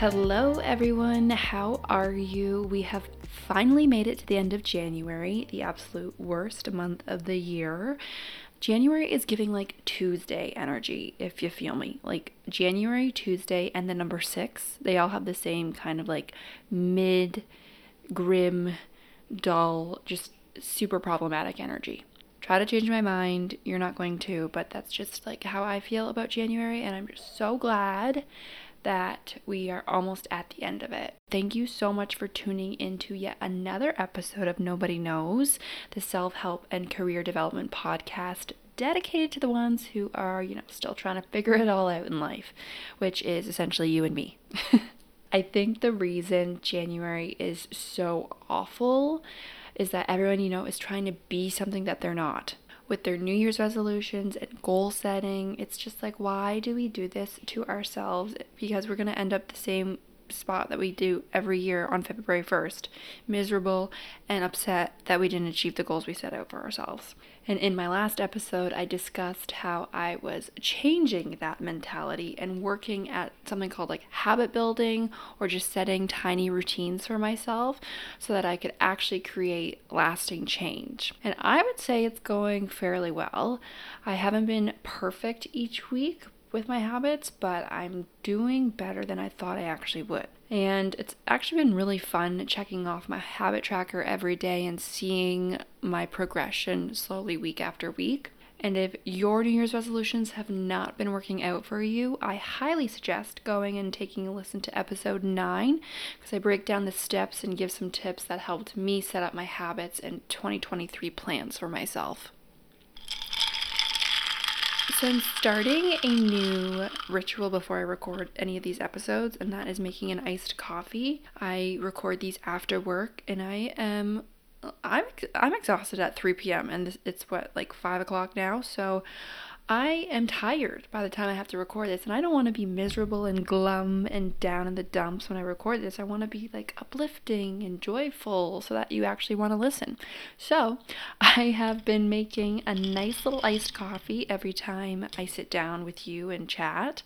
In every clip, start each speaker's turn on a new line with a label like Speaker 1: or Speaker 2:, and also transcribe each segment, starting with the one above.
Speaker 1: Hello, everyone. How are you? We have finally made it to the end of January, the absolute worst month of the year. January is giving like Tuesday energy, if you feel me. Like January, Tuesday, and the number six, they all have the same kind of like mid, grim, dull, just super problematic energy. Try to change my mind. You're not going to, but that's just like how I feel about January, and I'm just so glad that we are almost at the end of it. Thank you so much for tuning into yet another episode of Nobody Knows, the self help and career development podcast dedicated to the ones who are, you know, still trying to figure it all out in life, which is essentially you and me. I think the reason January is so awful is that everyone you know is trying to be something that they're not with their New Year's resolutions and goal setting. It's just like, why do we do this to ourselves? Because we're going to end up the same spot that we do every year on February 1st, miserable and upset that we didn't achieve the goals we set out for ourselves. And in my last episode, I discussed how I was changing that mentality and working at something called like habit building or just setting tiny routines for myself so that I could actually create lasting change. And I would say it's going fairly well. I haven't been perfect each week, with my habits, but I'm doing better than I thought I actually would. And it's actually been really fun checking off my habit tracker every day and seeing my progression slowly week after week. And if your New Year's resolutions have not been working out for you, I highly suggest going and taking a listen to episode 9 because I break down the steps and give some tips that helped me set up my habits and 2023 plans for myself. So I'm starting a new ritual before I record any of these episodes, and that is making an iced coffee. I record these after work, and I am I'm I'm exhausted at 3 p.m. and it's what like five o'clock now. So I am tired by the time I have to record this, and I don't want to be miserable and glum and down in the dumps when I record this. I want to be like uplifting and joyful so that you actually want to listen. So, I have been making a nice little iced coffee every time I sit down with you and chat,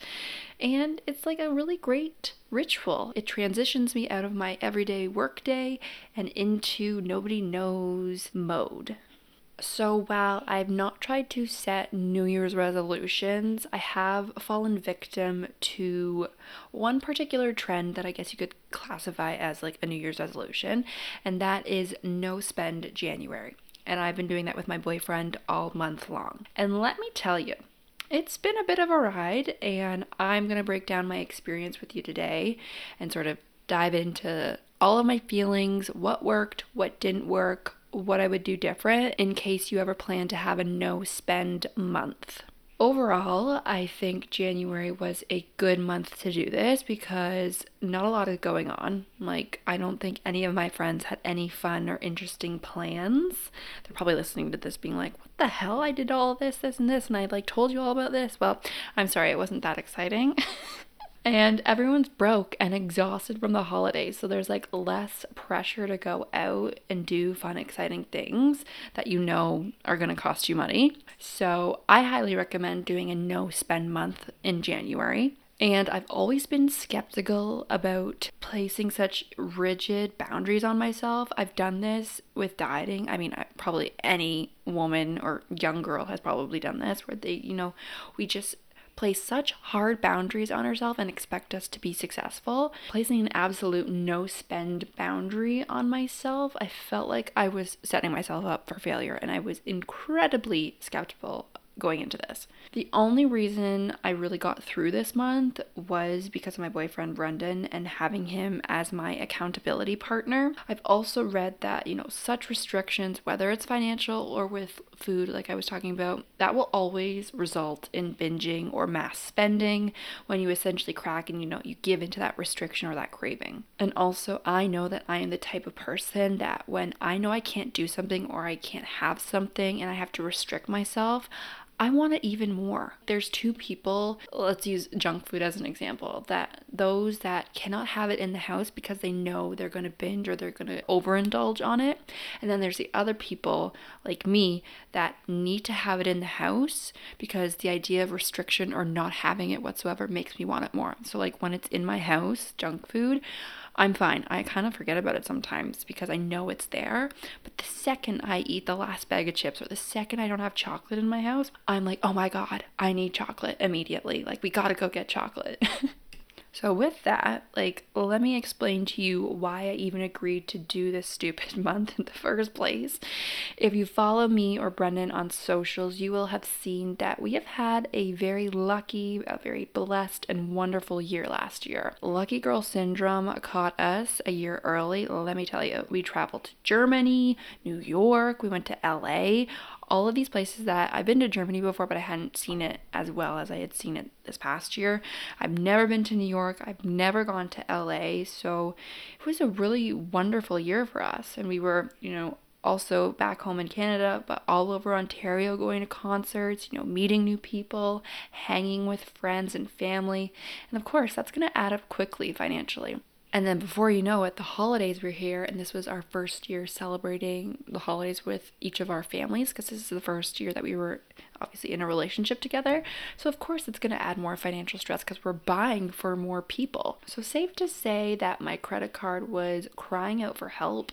Speaker 1: and it's like a really great ritual. It transitions me out of my everyday workday and into nobody knows mode. So, while I've not tried to set New Year's resolutions, I have fallen victim to one particular trend that I guess you could classify as like a New Year's resolution, and that is no spend January. And I've been doing that with my boyfriend all month long. And let me tell you, it's been a bit of a ride, and I'm to break down my experience with you today and sort of dive into all of my feelings, what worked, what didn't work, what I would do different in case you ever plan to have a no spend month. Overall, I think January was a good month to do this because not a lot is going on. Like, I don't think any of my friends had any fun or interesting plans. They're probably listening to this being like, what the hell? I did all this, this, and this, and I like told you all about this. Well, I'm sorry, it wasn't that exciting. And everyone's broke and exhausted from the holidays. So there's like less pressure to go out and do fun, exciting things that you know are to cost you money. So I highly recommend doing a no spend month in January. And I've always been skeptical about placing such rigid boundaries on myself. I've done this with dieting. I mean, probably any woman or young girl has probably done this where they, you know, we just place such hard boundaries on ourselves and expect us to be successful. Placing an absolute no spend boundary on myself, I felt like I was setting myself up for failure and I was incredibly skeptical going into this. The only reason I really got through this month was because of my boyfriend Brendan and having him as my accountability partner. I've also read that, you know, such restrictions, whether it's financial or with food, like I was talking about, that will always result in binging or mass spending when you essentially crack and, you know, you give into that restriction or that craving. And also, I know that I am the type of person that when I know I can't do something or I can't have something and I have to restrict myself, I want it even more. There's two people, let's use junk food as an example, that those that cannot have it in the house because they know they're going to binge or they're going to overindulge on it. And then there's the other people like me that need to have it in the house because the idea of restriction or not having it whatsoever makes me want it more. So, like when it's in my house, junk food, I'm fine. I kind of forget about it sometimes because I know it's there. But the second I eat the last bag of chips or the second I don't have chocolate in my house, I'm like, oh my God, I need chocolate immediately. Like, we gotta go get chocolate. So, with that, like, let me explain to you why I even agreed to do this stupid month in the first place. If you follow me or Brendan on socials, you will have seen that we have had a very lucky, a very blessed, and wonderful year last year. Lucky Girl Syndrome caught us a year early. Let me tell you, we traveled to Germany, New York, we went to LA all of these places that I've been to Germany before, but I hadn't seen it as well as I had seen it this past year. I've never been to New York, I've never gone to LA, so it was a really wonderful year for us. And we were, you know, also back home in Canada, but all over Ontario going to concerts, you know, meeting new people, hanging with friends and family. And of course, that's going to add up quickly financially. And then before you know it, the holidays were here, and this was our first year celebrating the holidays with each of our families because this is the first year that we were obviously in a relationship together. So, of course, it's going to add more financial stress because we're buying for more people. So, safe to say that my credit card was crying out for help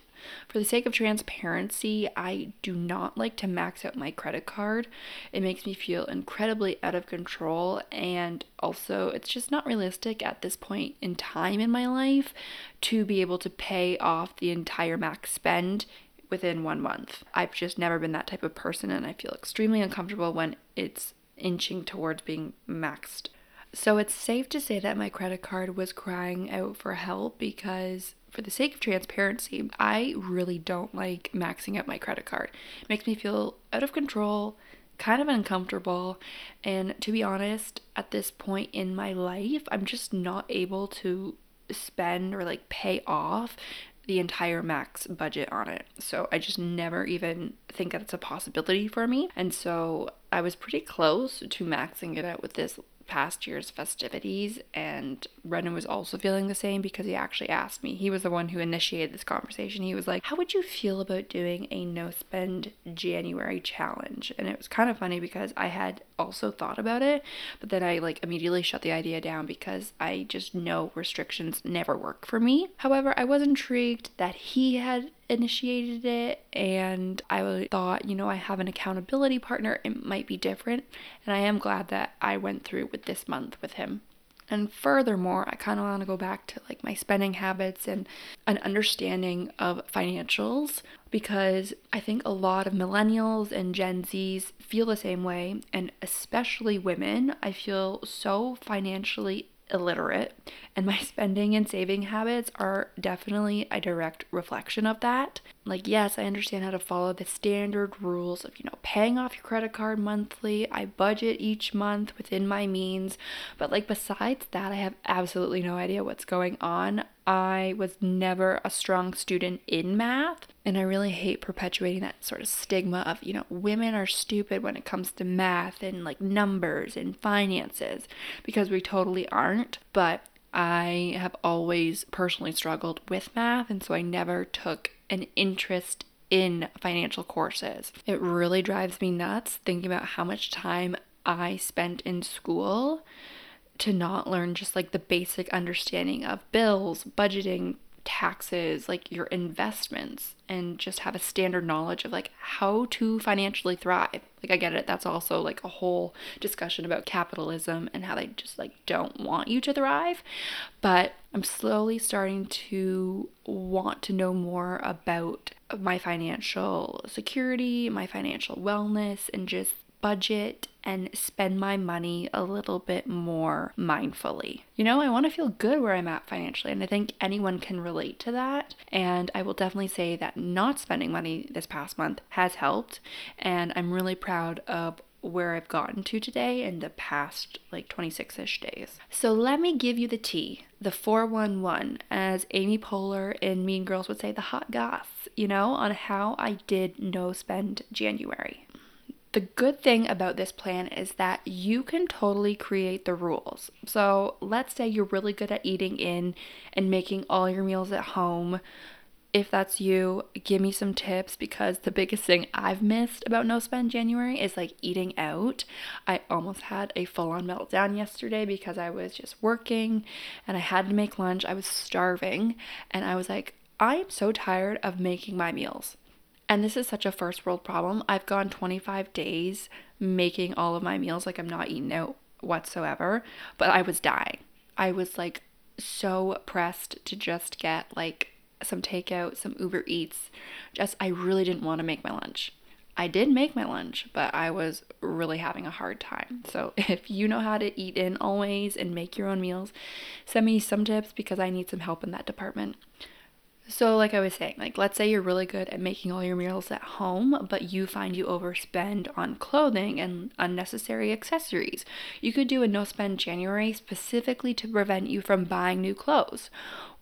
Speaker 1: for the sake of transparency, I do not like to max out my credit card. It makes me feel incredibly out of control, and also, it's just not realistic at this point in time in my life to be able to pay off the entire max spend within one month. I've just never been that type of person, and I feel extremely uncomfortable when it's inching towards being maxed. So it's safe to say that my credit card was crying out for help because for the sake of transparency, I really don't like maxing out my credit card. It makes me feel out of control, kind of uncomfortable, and to be honest, at this point in my life, I'm just not able to spend or like pay off the entire max budget on it. So I just never even think that it's a possibility for me. And so I was pretty close to maxing it out with this past year's festivities, and Brendan was also feeling the same because he actually asked me. He was the one who initiated this conversation. He was like, How would you feel about doing a no spend January challenge? And it was kind of funny because I had also thought about it, but then I like immediately shut the idea down because I just know restrictions never work for me. However, I was intrigued that he had initiated it and I thought, you know, I have an accountability partner, it might be different. And I am glad that I went through with this month with him. And furthermore, I kind of want to go back to like my spending habits and an understanding of financials because I think a lot of millennials and Gen Zs feel the same way, and especially women. I feel so financially illiterate, and my spending and saving habits are definitely a direct reflection of that. Like, yes, I understand how to follow the standard rules of, you know, paying off your credit card monthly. I budget each month within my means, but like, besides that, I have absolutely no idea what's going on. I was never a strong student in math, and I really hate perpetuating that sort of stigma of, you know, women are stupid when it comes to math and like numbers and finances because we totally aren't. But I have always personally struggled with math, and so I never took an interest in financial courses. It really drives me nuts thinking about how much time I spent in school to not learn just like the basic understanding of bills, budgeting, taxes, like your investments, and just have a standard knowledge of like how to financially thrive. Like, I get it, that's also like a whole discussion about capitalism and how they just like don't want you to thrive. But I'm slowly starting to want to know more about my financial security, my financial wellness, and just budget and spend my money a little bit more mindfully. You know, I want to feel good where I'm at financially, and I think anyone can relate to that. And I will definitely say that not spending money this past month has helped, and I'm really proud of where I've gotten to today in the past like 26 ish days. So let me give you the tea, the 411, as Amy Poehler in Mean Girls would say, the hot goss, you know, on how I did no spend January The good thing about this plan is that you can totally create the rules. So, let's say you're really good at eating in and making all your meals at home. If that's you, give me some tips because the biggest thing I've missed about No Spend January is like eating out. I almost had a full on meltdown yesterday because I was just working and I had to make lunch. I was starving and I was like, I am so tired of making my meals. And this is such a first world problem. I've gone 25 days making all of my meals, like I'm not eating out whatsoever, but I was dying. I was like so pressed to just get like some takeout, some Uber Eats. Just, I really didn't want to make my lunch. I did make my lunch, but I was really having a hard time. So, if you know how to eat in always and make your own meals, send me some tips because I need some help in that department. So, like I was saying, like let's say you're really good at making all your meals at home, but you find you overspend on clothing and unnecessary accessories. You could do a no spend January specifically to prevent you from buying new clothes.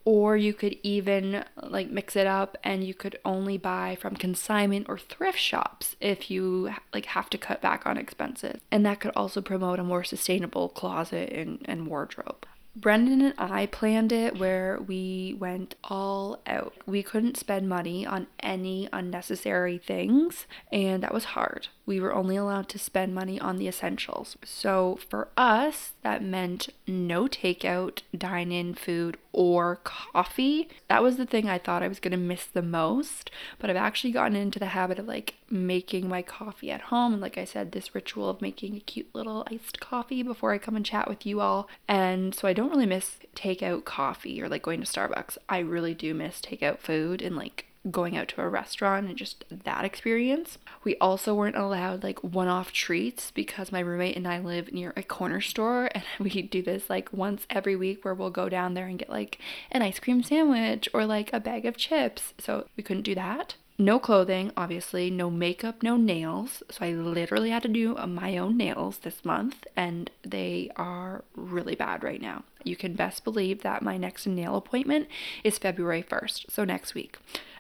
Speaker 1: Or you could even like mix it up and you could only buy from consignment or thrift shops if you like have to cut back on expenses. And that could also promote a more sustainable closet and, and wardrobe. Brendan and I planned it where we went all out. We couldn't spend money on any unnecessary things, and that was hard. We were only allowed to spend money on the essentials. So for us, that meant no takeout, dine in food, or coffee. That was the thing I thought I was to miss the most, but I've actually gotten into the habit of like making my coffee at home. And like I said, this ritual of making a cute little iced coffee before I come and chat with you all. And so I don't really miss takeout coffee or like going to Starbucks. I really do miss takeout food and like going out to a restaurant and just that experience. We also weren't allowed like one off treats because my roommate and I live near a corner store and we do this like once every week where we'll go down there and get like an ice cream sandwich or like a bag of chips. So we couldn't do that. No clothing, obviously, no makeup, no nails. So I literally had to do uh, my own nails this month, and they are really bad right now. You can best believe that my next nail appointment is February 1st, so next week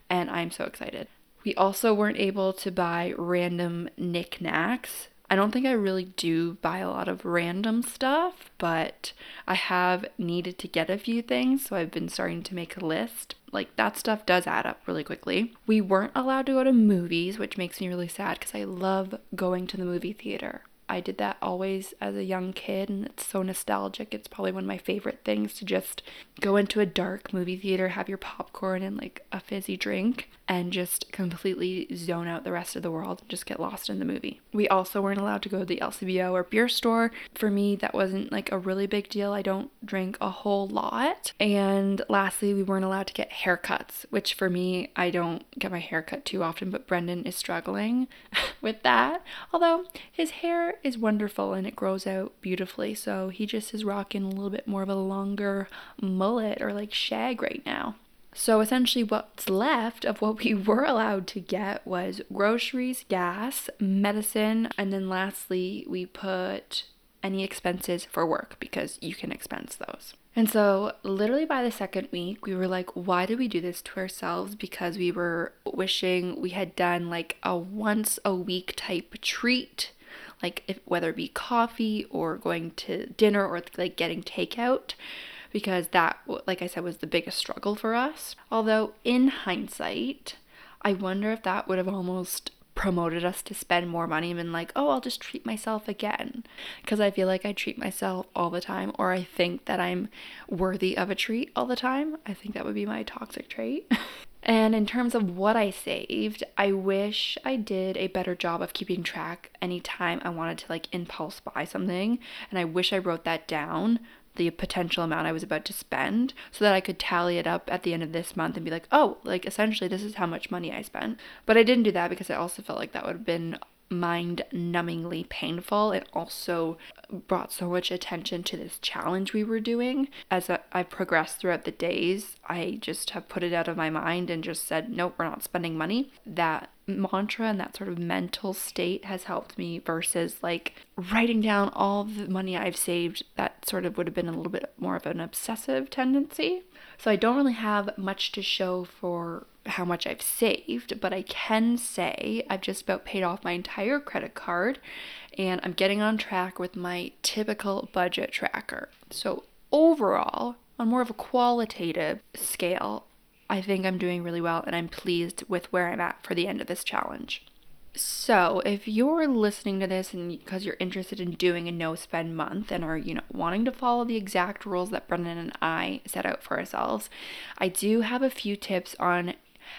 Speaker 1: and I'm so excited. We also weren't able to buy random knickknacks. I don't think I really do buy a lot of random stuff, but I have needed to get a few things, so I've been starting to make a list. Like that stuff does add up really quickly. We weren't allowed to go to movies, which makes me really sad because I love going to the movie theater. I did that always as a young kid, and it's so nostalgic. It's probably one of my favorite things to just go into a dark movie theater, have your popcorn and like a fizzy drink, and just completely zone out the rest of the world and just get lost in the movie. We also weren't allowed to go to the LCBO or beer store. For me, that wasn't like a really big deal. I don't drink a whole lot. And lastly, we weren't allowed to get haircuts, which for me, I don't get my hair cut too often, but Brendan is struggling with that. Although his hair is wonderful and it grows out beautifully, so he just is rocking a little bit more of a longer mullet or like shag right now. So essentially, what's left of what we were allowed to get was groceries, gas, medicine, and then lastly, we put any expenses for work because you can expense those. And so, literally by the second week, we were like, why did we do this to ourselves? Because we were wishing we had done like a once a week type treat, like if, whether it be coffee or going to dinner or like getting takeout because that, like I said, was the biggest struggle for us. Although, in hindsight, I wonder if that would have almost promoted us to spend more money and been like, oh, I'll just treat myself again. Because I feel like I treat myself all the time, or I think that I'm worthy of a treat all the time. I think that would be my toxic trait. and in terms of what I saved, I wish I did a better job of keeping track anytime I wanted to like impulse buy something. And I wish I wrote that down the potential amount I was about to spend so that I could tally it up at the end of this month and be like, oh, like essentially this is how much money I spent. But I didn't do that because I also felt like that would have been mind numbingly painful. It also brought so much attention to this challenge we were doing. As I progressed throughout the days, I just have put it out of my mind and just said, nope, we're not spending money. That mantra and that sort of mental state has helped me versus like writing down all the money I've saved that that sort of would have been a little bit more of an obsessive tendency. So I don't really have much to show for how much I've saved, but I can say I've just about paid off my entire credit card and I'm getting on track with my typical budget tracker. So, overall, on more of a qualitative scale, I think I'm doing really well and I'm pleased with where I'm at for the end of this challenge. So, if you're listening to this and because you're interested in doing a no spend month and are, you know, wanting to follow the exact rules that Brendan and I set out for ourselves, I do have a few tips on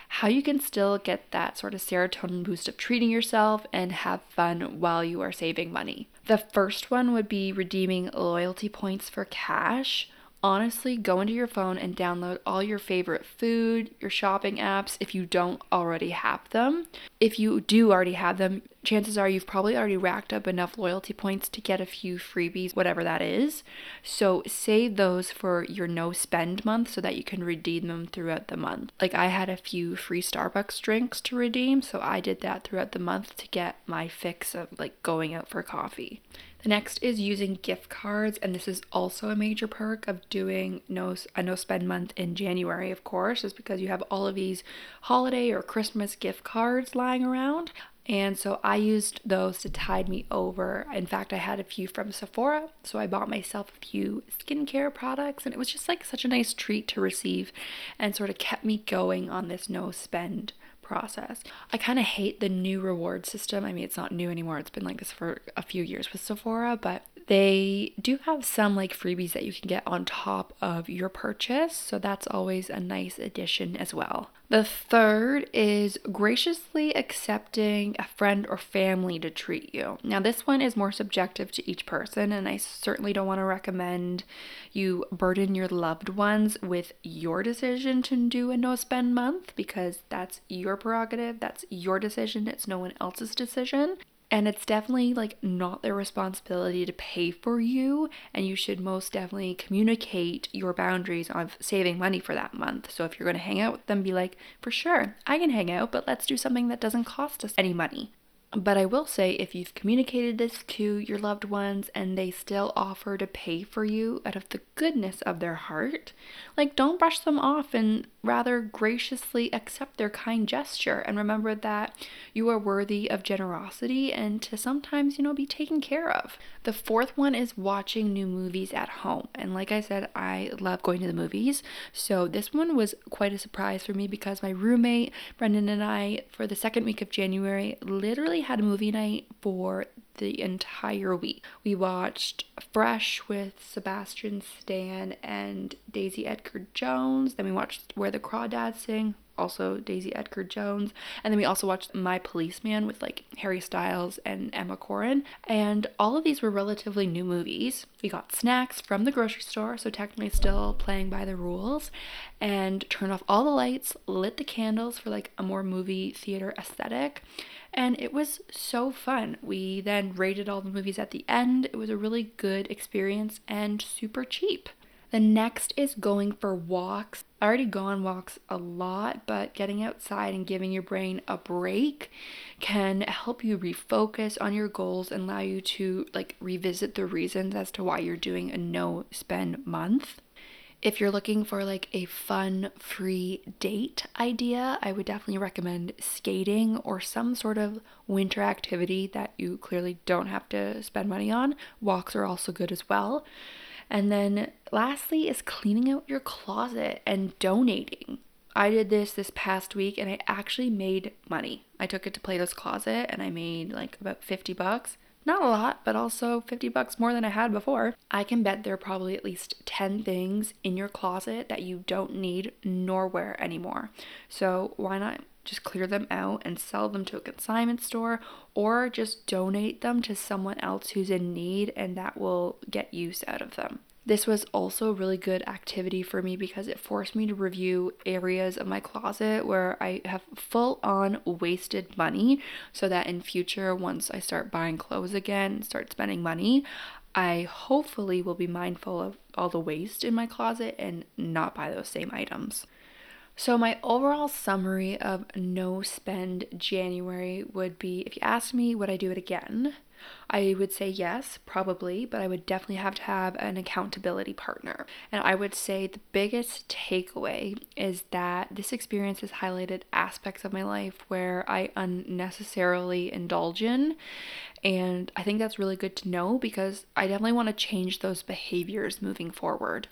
Speaker 1: how you can still get that sort of serotonin boost of treating yourself and have fun while you are saving money. The first one would be redeeming loyalty points for cash honestly go into your phone and download all your favorite food, your shopping apps if you don't already have them. If you do already have them, chances are you've probably already racked up enough loyalty points to get a few freebies, whatever that is. So save those for your no spend month so that you can redeem them throughout the month. Like I had a few free Starbucks drinks to redeem, so I did that throughout the month to get my fix of like going out for coffee. The next is using gift cards, and this is also a major perk of doing no a no spend month in January, of course, is because you have all of these holiday or Christmas gift cards lying around. And so I used those to tide me over. In fact, I had a few from Sephora, so I bought myself a few skincare products, and it was just like such a nice treat to receive and sort of kept me going on this no spend process. I kind of hate the new reward system. I mean, it's not new anymore, it's been like this for a few years with Sephora, but they do have some like freebies that you can get on top of your purchase, so that's always a nice addition as well. The third is graciously accepting a friend or family to treat you. Now, this one is more subjective to each person, and I certainly don't want to recommend you burden your loved ones with your decision to do a no spend month because that's your prerogative, that's your decision, it's no one else's decision. And it's definitely like not their responsibility to pay for you. And you should most definitely communicate your boundaries of saving money for that month. So if you're going to hang out with them, be like, for sure, I can hang out, but let's do something that doesn't cost us any money. But I will say, if you've communicated this to your loved ones and they still offer to pay for you out of the goodness of their heart, like don't brush them off and rather graciously accept their kind gesture and remember that you are worthy of generosity and to sometimes, you know, be taken care of. The fourth one is watching new movies at home. And like I said, I love going to the movies. So this one was quite a surprise for me because my roommate, Brendan, and I, for the second week of January, literally had a movie night for the entire week. We watched Fresh with Sebastian Stan and Daisy Edgar Jones. Then we watched Where the Crawdads Sing, also Daisy Edgar Jones. And then we also watched My Policeman with like Harry Styles and Emma Corrin. And all of these were relatively new movies. We got snacks from the grocery store, so technically still playing by the rules, and turned off all the lights, lit the candles for like a more movie theater aesthetic and it was so fun. We then rated all the movies at the end. It was a really good experience and super cheap. The next is going for walks. I already go on walks a lot, but getting outside and giving your brain a break can help you refocus on your goals and allow you to like revisit the reasons as to why you're doing a no spend month. If you're looking for like a fun, free date idea, I would definitely recommend skating or some sort of winter activity that you clearly don't have to spend money on. Walks are also good as well. And then lastly is cleaning out your closet and donating. I did this this past week and I actually made money. I took it to Plato's Closet and I made like about 50 bucks not a lot, but also 50 bucks more than I had before. I can bet there are probably at least 10 things in your closet that you don't need nor wear anymore. So why not just clear them out and sell them to a consignment store or just donate them to someone else who's in need and that will get use out of them. This was also a really good activity for me because it forced me to review areas of my closet where I have full on wasted money so that in future once I start buying clothes again, start spending money, I hopefully will be mindful of all the waste in my closet and not buy those same items. So, my overall summary of no spend January would be if you asked me, would I do it again? I would say yes, probably, but I would definitely have to have an accountability partner. And I would say the biggest takeaway is that this experience has highlighted aspects of my life where I unnecessarily indulge in. And I think that's really good to know because I definitely want to change those behaviors moving forward.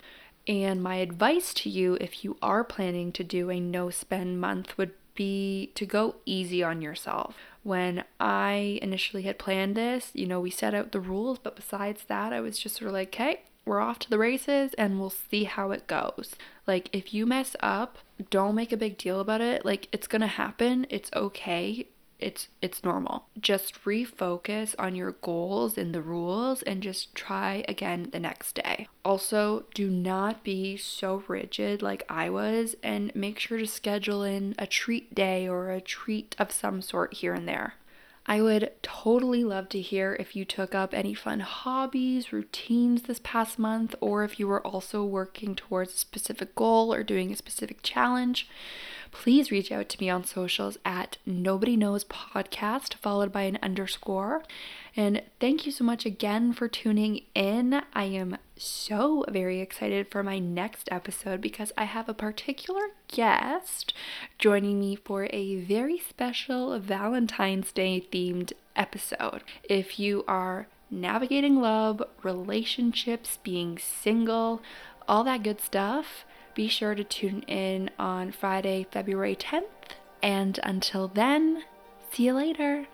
Speaker 1: And my advice to you, if you are planning to do a no spend month, would be to go easy on yourself. When I initially had planned this, you know, we set out the rules, but besides that, I was just sort of like, okay, we're off to the races and we'll see how it goes. Like, if you mess up, don't make a big deal about it. Like, it's gonna happen, it's okay it's it's normal. Just refocus on your goals and the rules and just try again the next day. Also, do not be so rigid like I was and make sure to schedule in a treat day or a treat of some sort here and there. I would totally love to hear if you took up any fun hobbies, routines this past month, or if you were also working towards a specific goal or doing a specific challenge please reach out to me on socials at Nobody Knows Podcast, followed by an underscore. And thank you so much again for tuning in. I am so very excited for my next episode because I have a particular guest joining me for a very special Valentine's Day themed episode. If you are navigating love, relationships, being single, all that good stuff, be sure to tune in on Friday, February 10th. And until then, see you later.